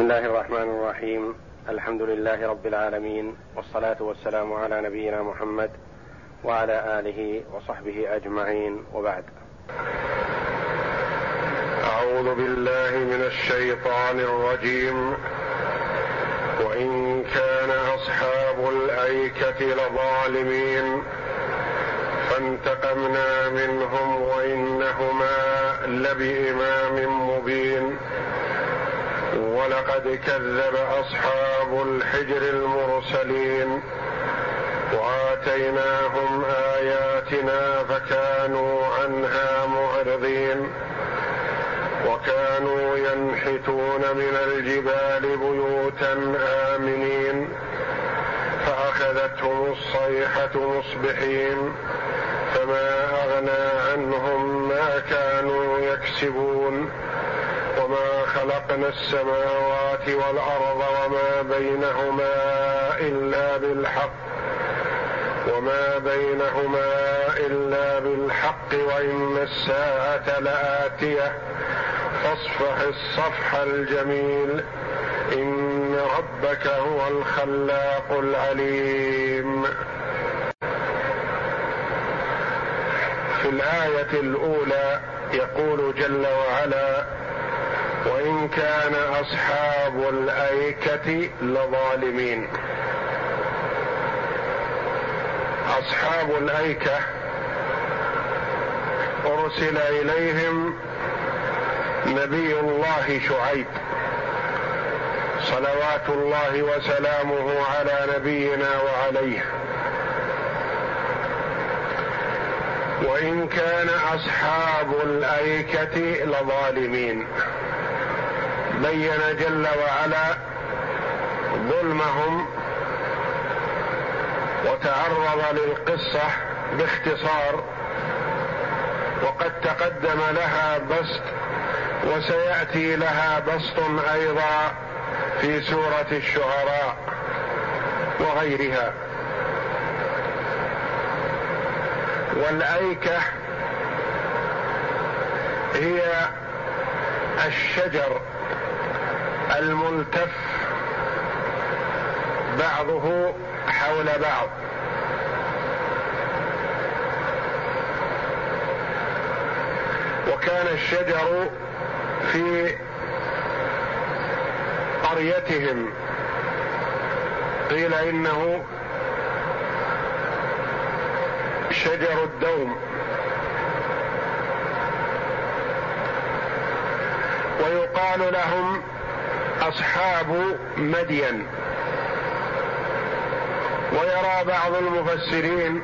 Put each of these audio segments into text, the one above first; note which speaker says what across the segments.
Speaker 1: بسم الله الرحمن الرحيم الحمد لله رب العالمين والصلاه والسلام على نبينا محمد وعلى اله وصحبه اجمعين وبعد
Speaker 2: اعوذ بالله من الشيطان الرجيم وان كان اصحاب الايكه لظالمين فانتقمنا منهم وانهما لبامام مبين ولقد كذب أصحاب الحجر المرسلين وآتيناهم آياتنا فكانوا عنها معرضين وكانوا ينحتون من الجبال بيوتا آمنين فأخذتهم الصيحة مصبحين فما أغنى عنهم ما كانوا يكسبون وما خلقنا السماوات والارض وما بينهما الا بالحق وما بينهما الا بالحق وان الساعة لاتيه فاصفح الصفح الجميل ان ربك هو الخلاق العليم في الايه الاولى يقول جل وعلا وإن كان أصحاب الأيكة لظالمين. أصحاب الأيكة أرسل إليهم نبي الله شعيب صلوات الله وسلامه على نبينا وعليه. وإن كان أصحاب الأيكة لظالمين. بين جل وعلا ظلمهم وتعرض للقصة باختصار وقد تقدم لها بسط وسيأتي لها بسط أيضا في سورة الشعراء وغيرها. والأيكة هي الشجر. الملتف بعضه حول بعض. وكان الشجر في قريتهم. قيل إنه شجر الدوم. ويقال لهم أصحاب مدين. ويرى بعض المفسرين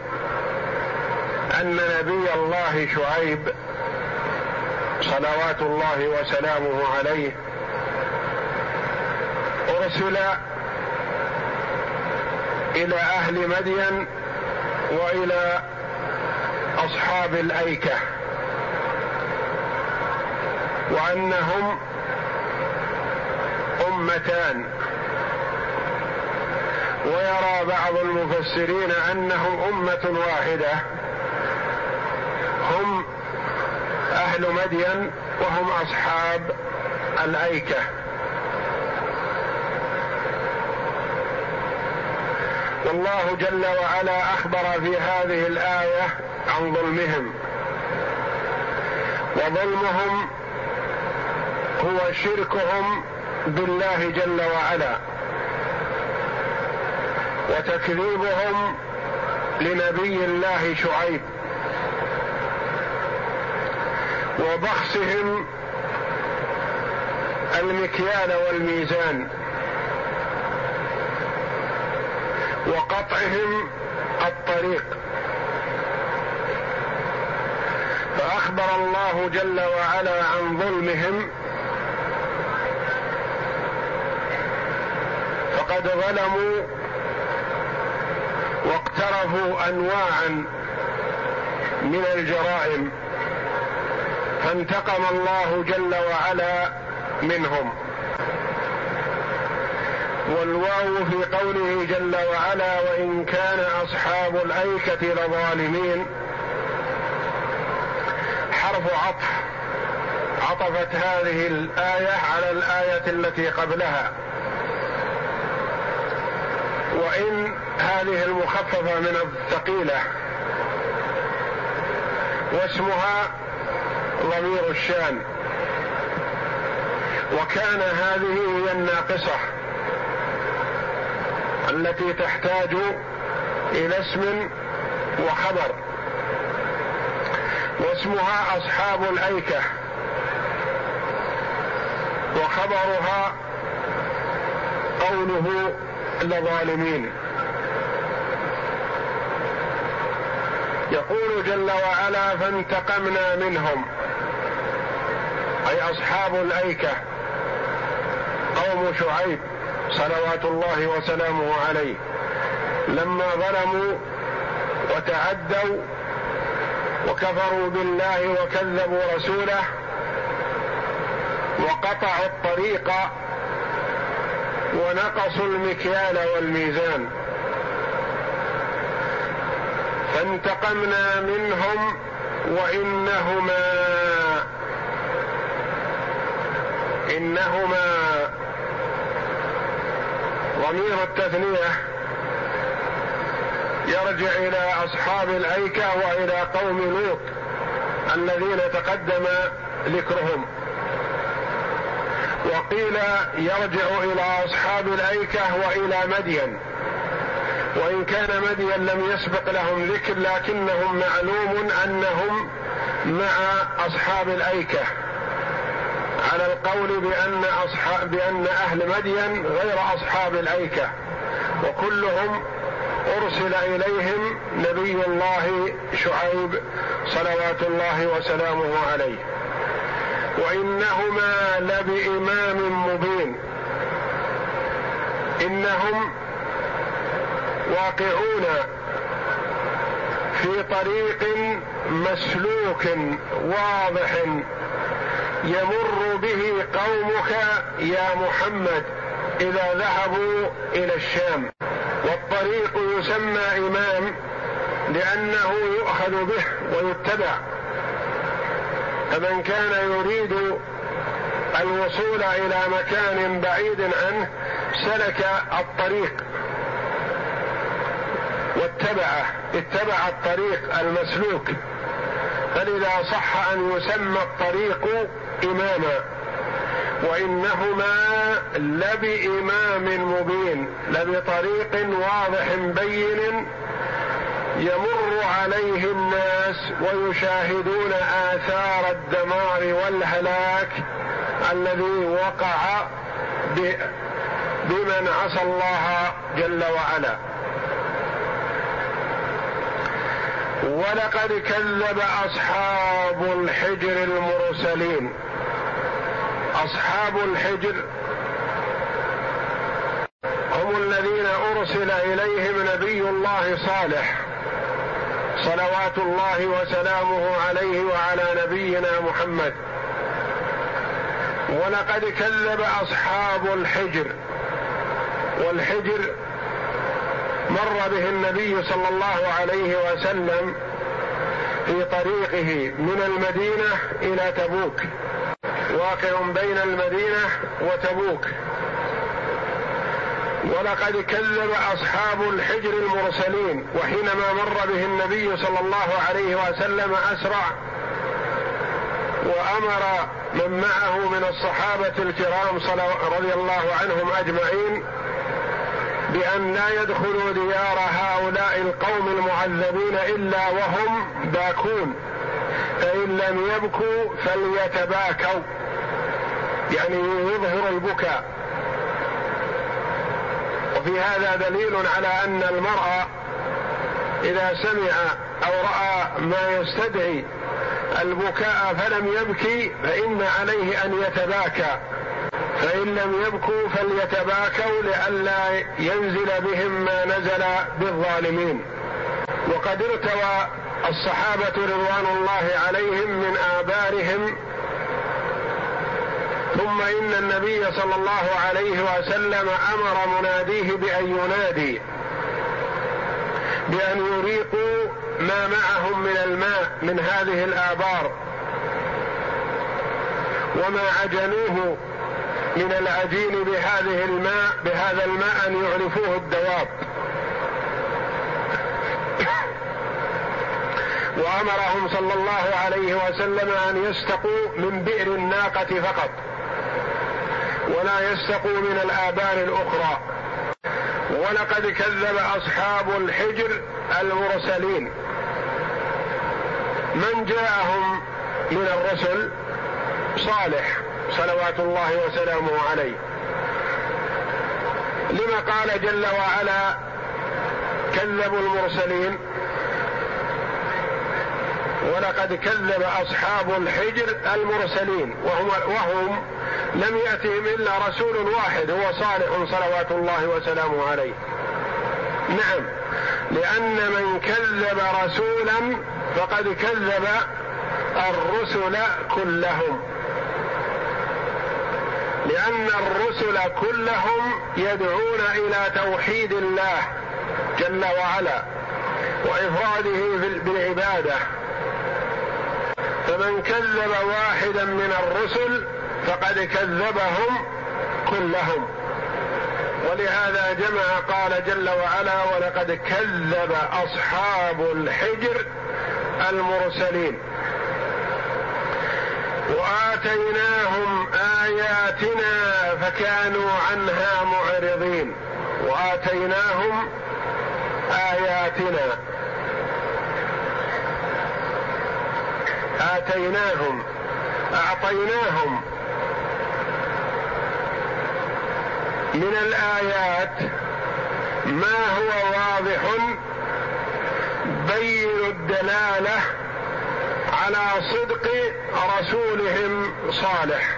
Speaker 2: أن نبي الله شعيب صلوات الله وسلامه عليه أرسل إلى أهل مدين وإلى أصحاب الأيكة وأنهم امتان ويرى بعض المفسرين أنهم أمة واحدة. هم أهل مدين وهم أصحاب الأيكة. والله جل وعلا أخبر في هذه الآية عن ظلمهم. وظلمهم هو شركهم بالله جل وعلا. وتكذيبهم لنبي الله شعيب. وبخسهم المكيال والميزان. وقطعهم الطريق. فأخبر الله جل وعلا عن ظلمهم فقد ظلموا واقترفوا انواعا من الجرائم فانتقم الله جل وعلا منهم. والواو في قوله جل وعلا وإن كان أصحاب الأيكة لظالمين حرف عطف عطفت هذه الآية على الآية التي قبلها. وإن هذه المخففة من الثقيلة. واسمها ضمير الشان. وكان هذه هي الناقصة التي تحتاج إلى اسم وخبر. واسمها أصحاب الأيكة. وخبرها قوله لظالمين يقول جل وعلا فانتقمنا منهم. أي أصحاب الأيكة. قوم شعيب صلوات الله وسلامه عليه. لما ظلموا وتعدوا وكفروا بالله وكذبوا رسوله وقطعوا الطريق ونقصوا المكيال والميزان. فانتقمنا منهم وإنهما إنهما ضمير التثنية يرجع إلى أصحاب الأيكة وإلى قوم لوط الذين تقدم ذكرهم. وقيل يرجع إلى أصحاب الأيكة وإلى مدين. وإن كان مدين لم يسبق لهم ذكر لكنهم معلوم أنهم مع أصحاب الأيكة. على القول بأن اصحاب بأن أهل مدين غير أصحاب الأيكة. وكلهم أرسل إليهم نبي الله شعيب صلوات الله وسلامه عليه. وإنهما لبامام مبين. إنهم واقعون في طريق مسلوك واضح يمر به قومك يا محمد إذا ذهبوا إلى الشام. والطريق يسمى إمام لأنه يؤخذ به ويتبع. فمن كان يريد الوصول إلى مكان بعيد عنه سلك الطريق واتبعه اتبع الطريق المسلوك. فلذا صح أن يسمى الطريق إماما وإنهما لبإمام مبين لبطريق واضح بين يمر عليه الناس ويشاهدون آثار الدمار والهلاك الذي وقع بمن عصى الله جل وعلا. ولقد كذب أصحاب الحجر المرسلين. أصحاب الحجر هم الذين أرسل إليهم نبي الله صالح. صلوات الله وسلامه عليه وعلى نبينا محمد. ولقد كذب أصحاب الحجر. والحجر مر به النبي صلى الله عليه وسلم في طريقه من المدينة إلى تبوك. واقع بين المدينة وتبوك. ولقد كذب أصحاب الحجر المرسلين وحينما مر به النبي صلى الله عليه وسلم أسرع وأمر من معه من الصحابة الكرام رضي الله عنهم أجمعين بأن لا يدخلوا ديار هؤلاء القوم المعذبين إلا وهم باكون فإن لم يبكوا فليتباكوا يعني يظهر البكاء. وفي هذا دليل على أن المرأة إذا سمع أو رأى ما يستدعي البكاء فلم يبكي فإن عليه أن يتباكى. فإن لم يبكوا فليتباكوا لئلا ينزل بهم ما نزل بالظالمين. وقد ارتوى الصحابة رضوان الله عليهم من آبارهم ثم إن النبي صلى الله عليه وسلم أمر مناديه بأن ينادي بأن يريقوا ما معهم من الماء من هذه الآبار وما عجنوه من العجين بهذه الماء بهذا الماء أن يعرفوه الدواب. وأمرهم صلى الله عليه وسلم أن يستقوا من بئر الناقة فقط. ولا يستقوا من الآبار الأخرى. ولقد كذب أصحاب الحجر المرسلين. من جاءهم من الرسل؟ صالح صلوات الله وسلامه عليه. لما قال جل وعلا كذبوا المرسلين؟ ولقد كذب أصحاب الحجر المرسلين وهم وهم لم يأتهم إلا رسول واحد هو صالح صلوات الله وسلامه عليه. نعم لأن من كذب رسولا فقد كذب الرسل كلهم. لأن الرسل كلهم يدعون إلى توحيد الله جل وعلا وإفراده بالعبادة. فمن كذب واحدا من الرسل فقد كذبهم كلهم. ولهذا جمع قال جل وعلا ولقد كذب أصحاب الحجر المرسلين وآتيناهم آياتنا فكانوا عنها معرضين. وآتيناهم آياتنا آتيناهم أعطيناهم. من الآيات ما هو واضح بين الدلالة على صدق رسولهم صالح.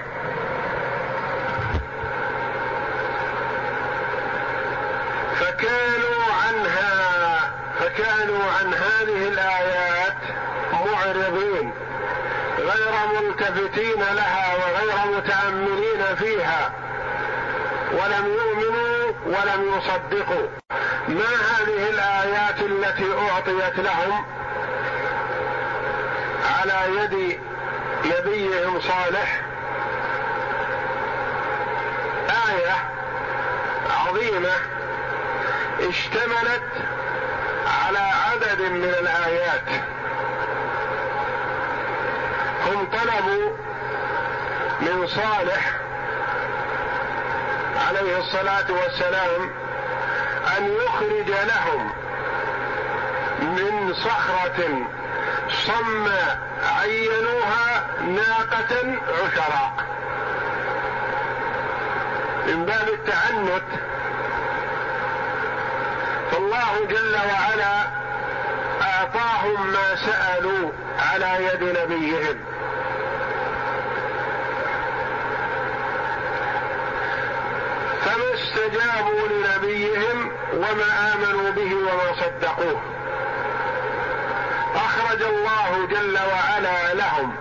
Speaker 2: فكانوا عنها فكانوا عن هذه الايات معرضين غير ملتفتين لها وغير متأملين فيها. ولم يؤمنوا ولم يصدقوا. ما هذه الآيات التي أعطيت لهم على يد نبيهم صالح؟ آية عظيمة اشتملت على عدد من الآيات. هم طلبوا من صالح عليه الصلاة والسلام أن يخرج لهم من صخرة صم عينوها ناقة عشراء من باب التعنت. فالله جل وعلا أعطاهم ما سألوا على يد نبيهم فما استجابوا لنبيهم وما آمنوا به وما صدقوه. أخرج الله جل وعلا لهم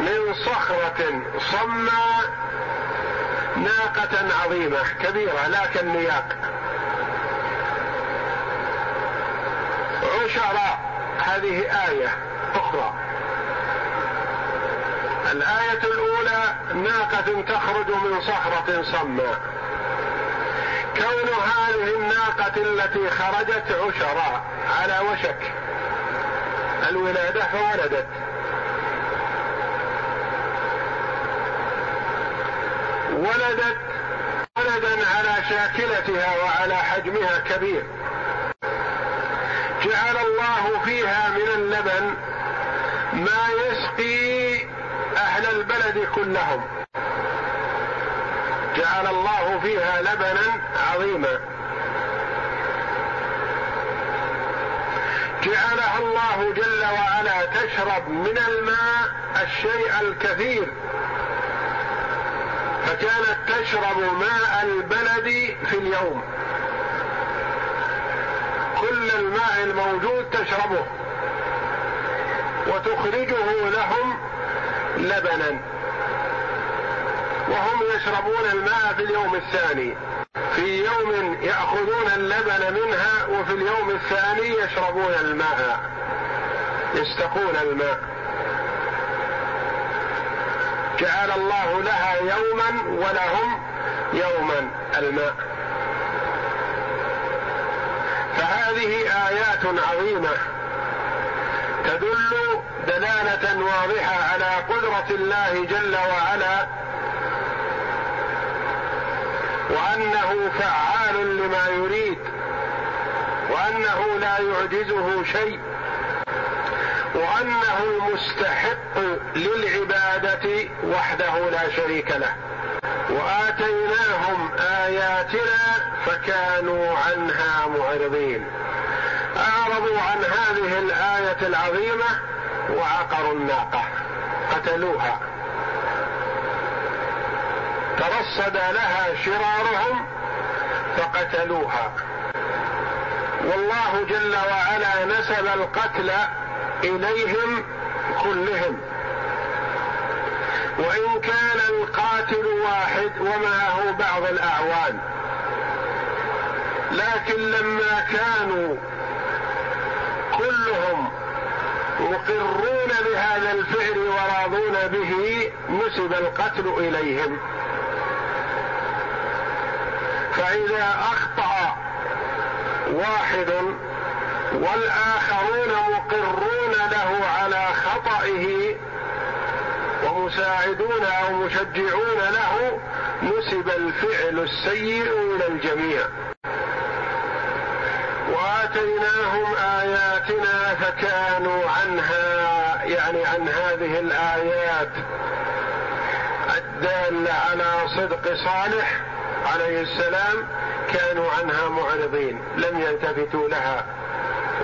Speaker 2: من صخرة صماء ناقة عظيمة كبيرة لا كالنياق. عشراء هذه آية أخرى. الآية الأولى ناقة تخرج من صخرة صماء كون هذه الناقة التي خرجت عشراء على وشك. الولادة فولدت ولدت ولدا على شاكلتها وعلى حجمها كبير. جعل الله فيها من اللبن ما يسقي أهل البلد كلهم. جعل الله فيها لبنا عظيما. جعلها الله جل وعلا تشرب من الماء الشيء الكثير. فكانت تشرب ماء البلد في اليوم. كل الماء الموجود تشربه. وتخرجه لهم لبنا. وهم يشربون الماء في اليوم الثاني. في يوم يأخذون اللبن منها وفي اليوم الثاني يشربون الماء. يستقون الماء. جعل الله لها يوما ولهم يوما الماء. فهذه آيات عظيمة. تدل دلالة واضحة على قدرة الله جل وعلا وأنه فعال لما يريد وأنه لا يعجزه شيء وأنه مستحق للعبادة وحده لا شريك له. وآتيناهم آياتنا فكانوا عنها معرضين. أعرضوا عن هذه الآية العظيمة وعقروا الناقة. قتلوها. ترصد لها شرارهم فقتلوها. والله جل وعلا نسب القتل إليهم كلهم. وإن كان القاتل واحد ومعه بعض الأعوان. لكن لما كانوا كلهم مقرون بهذا الفعل وراضون به نسب القتل إليهم. فإذا أخطأ واحد والآخرون مقرون له على خطئه ومساعدون أو مشجعون له نسب الفعل السيء إلى الجميع. وآتيناهم آياتنا فكانوا عنها يعني عن هذه الآيات الدالة على صدق صالح عليه السلام كانوا عنها معرضين لم يلتفتوا لها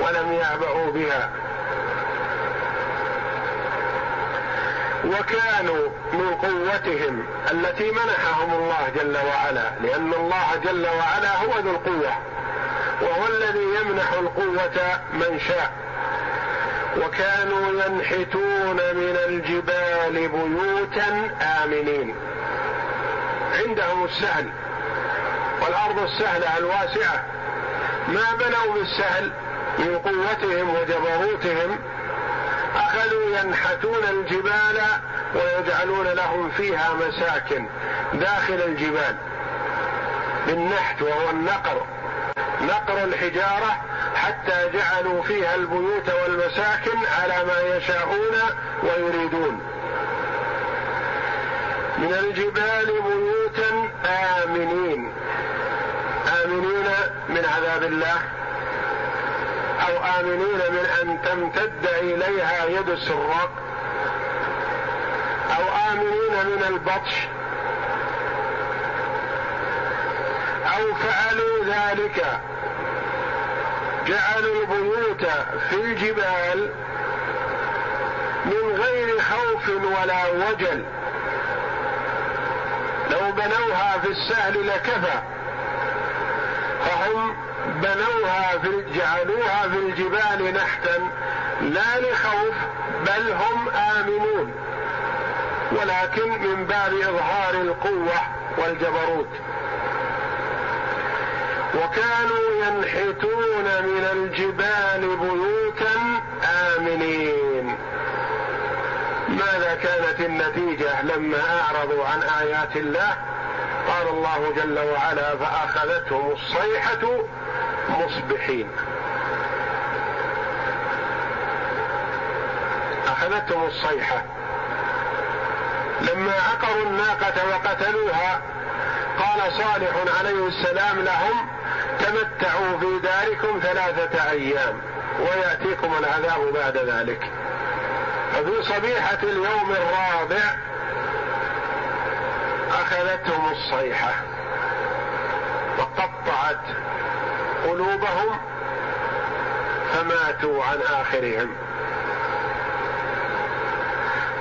Speaker 2: ولم يعبأوا بها. وكانوا من قوتهم التي منحهم الله جل وعلا لأن الله جل وعلا هو ذو القوة وهو الذي يمنح القوة من شاء. وكانوا ينحتون من الجبال بيوتا آمنين. عندهم السهل والأرض السهلة الواسعة. ما بنوا بالسهل من قوتهم وجبروتهم أخذوا ينحتون الجبال ويجعلون لهم فيها مساكن داخل الجبال بالنحت وهو النقر نقر الحجارة حتى جعلوا فيها البيوت والمساكن على ما يشاءون ويريدون. من الجبال بيوتا آمنين. امنين من عذاب الله أو امنين من أن تمتد إليها يد السراق أو امنين من البطش أو فعلوا ذلك جعلوا البيوت في الجبال من غير خوف ولا وجل لو بنوها في السهل لكفى فهم بنوها في جعلوها في الجبال نحتا لا لخوف بل هم آمنون. ولكن من باب إظهار القوة والجبروت. وكانوا ينحتون من الجبال بيوتا آمنين. ماذا كانت النتيجة لما أعرضوا عن آيات الله؟ قال الله جل وعلا فأخذتهم الصيحة مصبحين. أخذتهم الصيحة. لما عقروا الناقة وقتلوها قال صالح عليه السلام لهم تمتعوا في داركم ثلاثة أيام ويأتيكم العذاب بعد ذلك. ففي صبيحة اليوم الرابع اخذتهم الصيحة. وقطعت قلوبهم فماتوا عن آخرهم.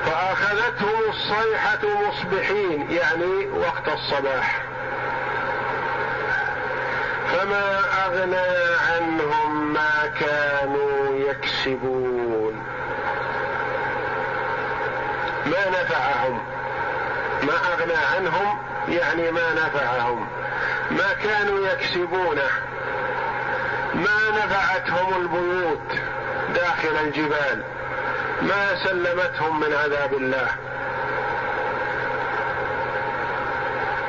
Speaker 2: فأخذتهم الصيحة مصبحين يعني وقت الصباح. فما أغنى عنهم ما كانوا يكسبون. ما نفعهم؟ ما أغنى عنهم يعني ما نفعهم. ما كانوا يكسبونه ما نفعتهم البيوت داخل الجبال. ما سلمتهم من عذاب الله.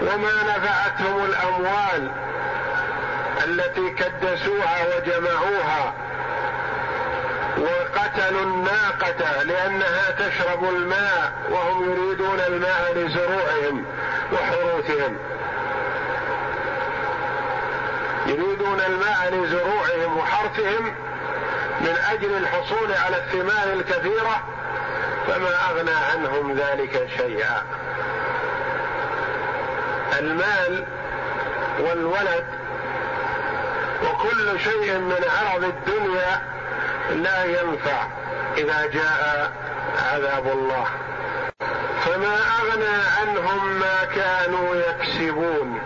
Speaker 2: وما نفعتهم الأموال التي كدسوها وجمعوها. وقتلوا الناقة لأنها تشرب الماء وهم يريدون الماء لزروعهم وحروثهم. يريدون الماء لزروعهم وحرثهم من أجل الحصول على الثمار الكثيرة فما أغنى عنهم ذلك شيئا. المال والولد وكل شيء من عرض الدنيا لا ينفع إذا جاء عذاب الله. فما أغنى عنهم ما كانوا يكسبون.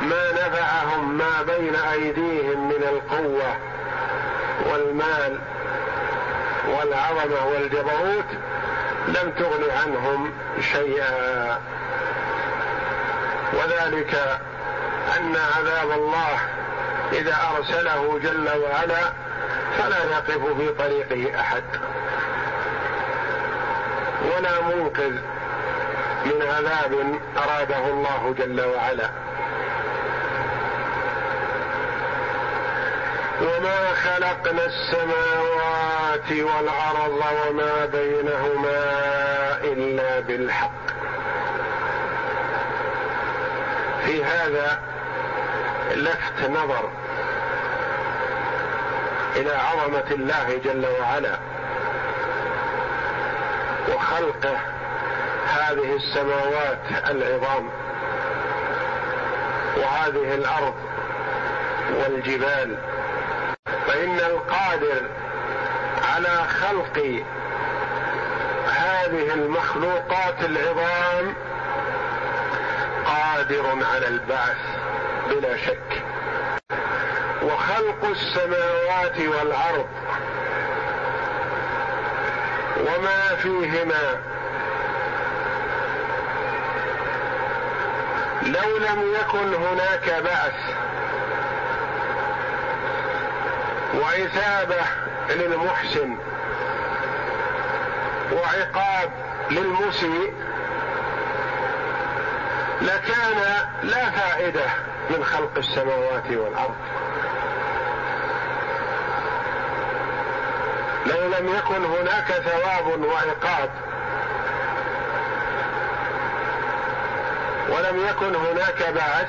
Speaker 2: ما نفعهم ما بين أيديهم من القوة والمال والعظمة والجبروت لم تغن عنهم شيئا. وذلك أن عذاب الله إذا أرسله جل وعلا فلا يقف في طريقه أحد. ولا منقذ من عذاب أراده الله جل وعلا. وما خلقنا السماوات والأرض وما بينهما إلا بالحق. في هذا لفت نظر إلى عظمة الله جل وعلا وخلقه هذه السماوات العظام وهذه الأرض والجبال. فإن القادر على خلق هذه المخلوقات العظام قادر على البعث. بلا شك. وخلق السماوات والأرض وما فيهما لو لم يكن هناك بعث واثابه للمحسن وعقاب للمسيء لكان لا فائدة. من خلق السماوات والأرض. لو لم يكن هناك ثواب وعقاب ولم يكن هناك بعث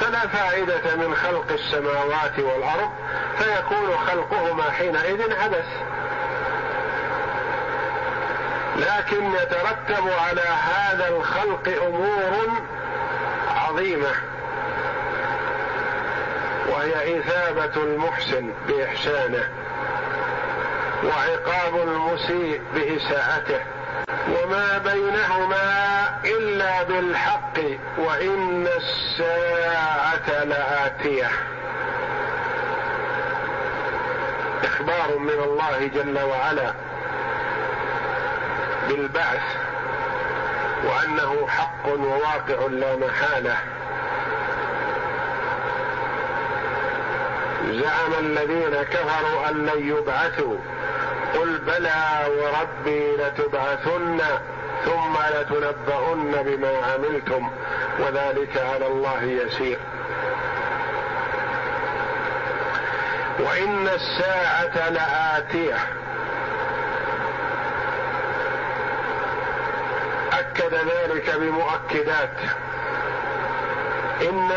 Speaker 2: فلا فائدة من خلق السماوات والأرض فيكون خلقهما حينئذ عبث. لكن يترتب على هذا الخلق أمور عظيمة. وهي إثابة المحسن بإحسانه وعقاب المسيء باساءته وما بينهما إلا بالحق وإن الساعة لآتية. إخبار من الله جل وعلا بالبعث وأنه حق وواقع لا محالة. زعم الذين كفروا أن لن يبعثوا. قل بلى وربي لتبعثن ثم لتنبؤن بما عملتم وذلك على الله يسير. وإن الساعة لآتية. أكد ذلك بمؤكدات. إن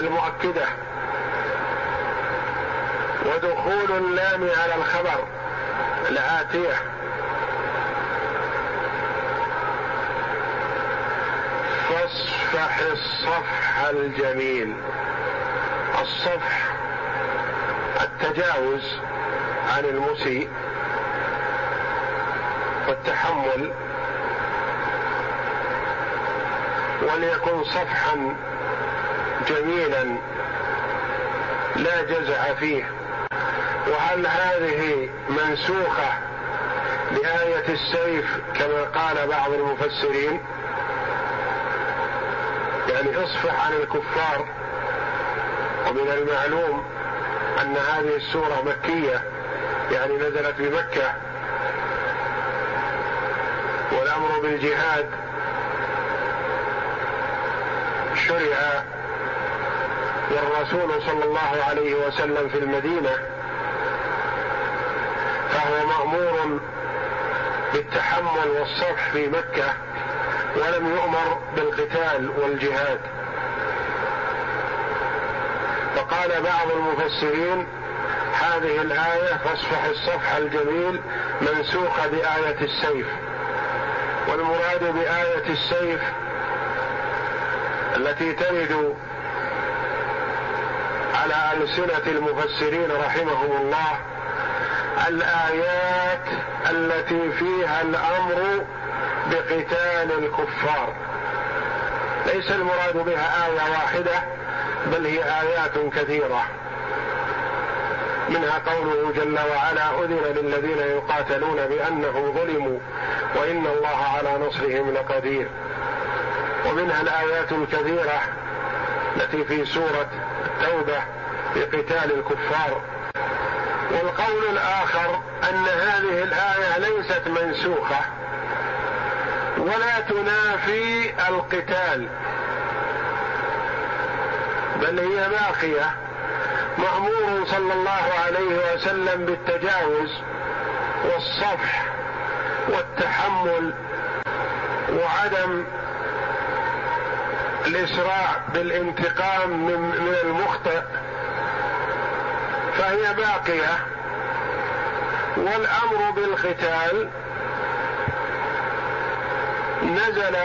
Speaker 2: المؤكدة ودخول اللام على الخبر. لآتية. فاصفح الصفح الجميل. الصفح التجاوز عن المسيء. والتحمل. وليكن صفحا جميلا لا جزع فيه. وهل هذه منسوخة بآية السيف كما قال بعض المفسرين يعني اصفح عن الكفار ومن المعلوم أن هذه السورة مكية يعني نزلت بمكة. والأمر بالجهاد شرع للرسول صلى الله عليه وسلم في المدينة. فهو مأمور بالتحمل والصفح في مكة ولم يؤمر بالقتال والجهاد. فقال بعض المفسرين هذه الآية فاصفح الصفح الجميل منسوخة بآية السيف. والمراد بآية السيف التي ترد على ألسنة المفسرين رحمهم الله الآيات التي فيها الأمر بقتال الكفار. ليس المراد بها آية واحدة بل هي آيات كثيرة. منها قوله جل وعلا أذن للذين يقاتلون بأنهم ظلموا وإن الله على نصرهم لقدير. ومنها الآيات الكثيرة التي في سورة التوبة في قتال الكفار. والقول الآخر أن هذه الآية ليست منسوخة ولا تنافي القتال بل هي باقية. مأمور صلى الله عليه وسلم بالتجاوز والصفح والتحمل وعدم الإسراع بالانتقام من من المخطئ. فهي باقية. والأمر بالقتال نزل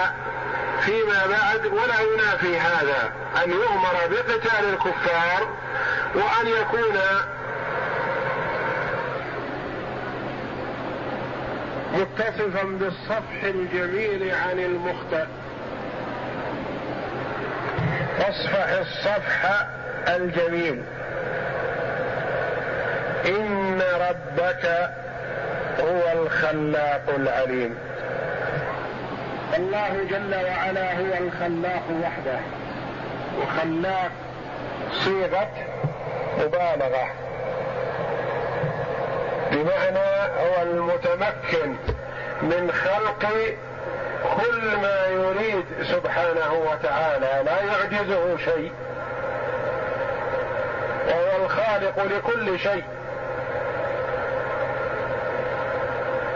Speaker 2: فيما بعد ولا ينافي هذا. أن يؤمر بقتال الكفار وأن يكون متصفا بالصفح الجميل عن المخطئ. فاصفح الصفح الجميل. إن ربك هو الخلاق العليم. الله جل وعلا هو الخلاق وحده. وخلاق صيغة مبالغة. بمعنى هو المتمكن من خلق كل ما يريد سبحانه وتعالى لا يعجزه شيء. وهو الخالق لكل شيء.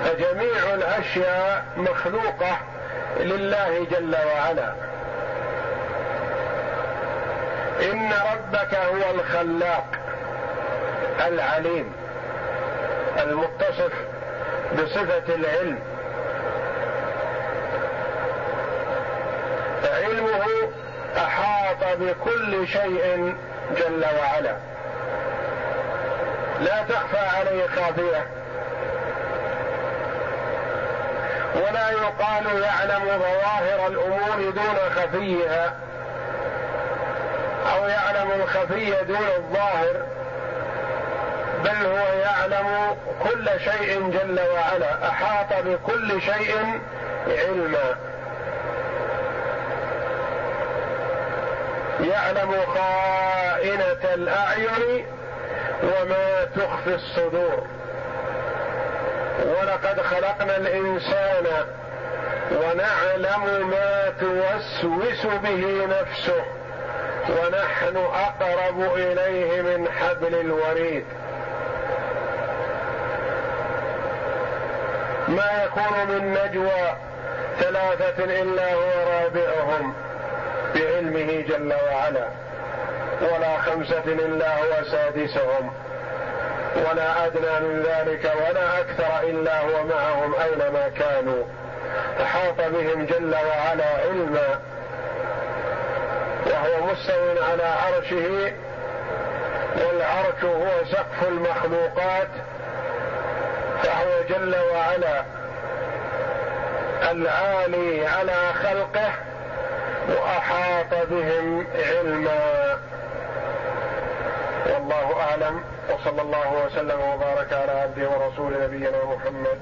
Speaker 2: فجميع الأشياء مخلوقة لله جل وعلا. إن ربك هو الخلاق العليم المتصف بصفة العلم. علمه أحاط بكل شيء جل وعلا. لا تخفى عليه خافية. ولا يقال يعلم ظواهر الأمور دون خفيها أو يعلم الخفي دون الظاهر بل هو يعلم كل شيء جل وعلا أحاط بكل شيء علما. يعلم خائنة الأعين وما تخفي الصدور. ولقد خلقنا الإنسان ونعلم ما توسوس به نفسه ونحن أقرب إليه من حبل الوريد. ما يكون من نجوى ثلاثة إلا هو رابعهم بعلمه جل وعلا ولا خمسة إلا هو سادسهم. ولا أدنى من ذلك ولا أكثر إلا هو معهم أينما كانوا. احاط بهم جل وعلا علما. وهو مستو على عرشه والعرش هو سقف المخلوقات فهو جل وعلا العالي على خلقه وأحاط بهم علما. والله أعلم. وصلى الله وسلم وبارك على عبده ورسول نبينا محمد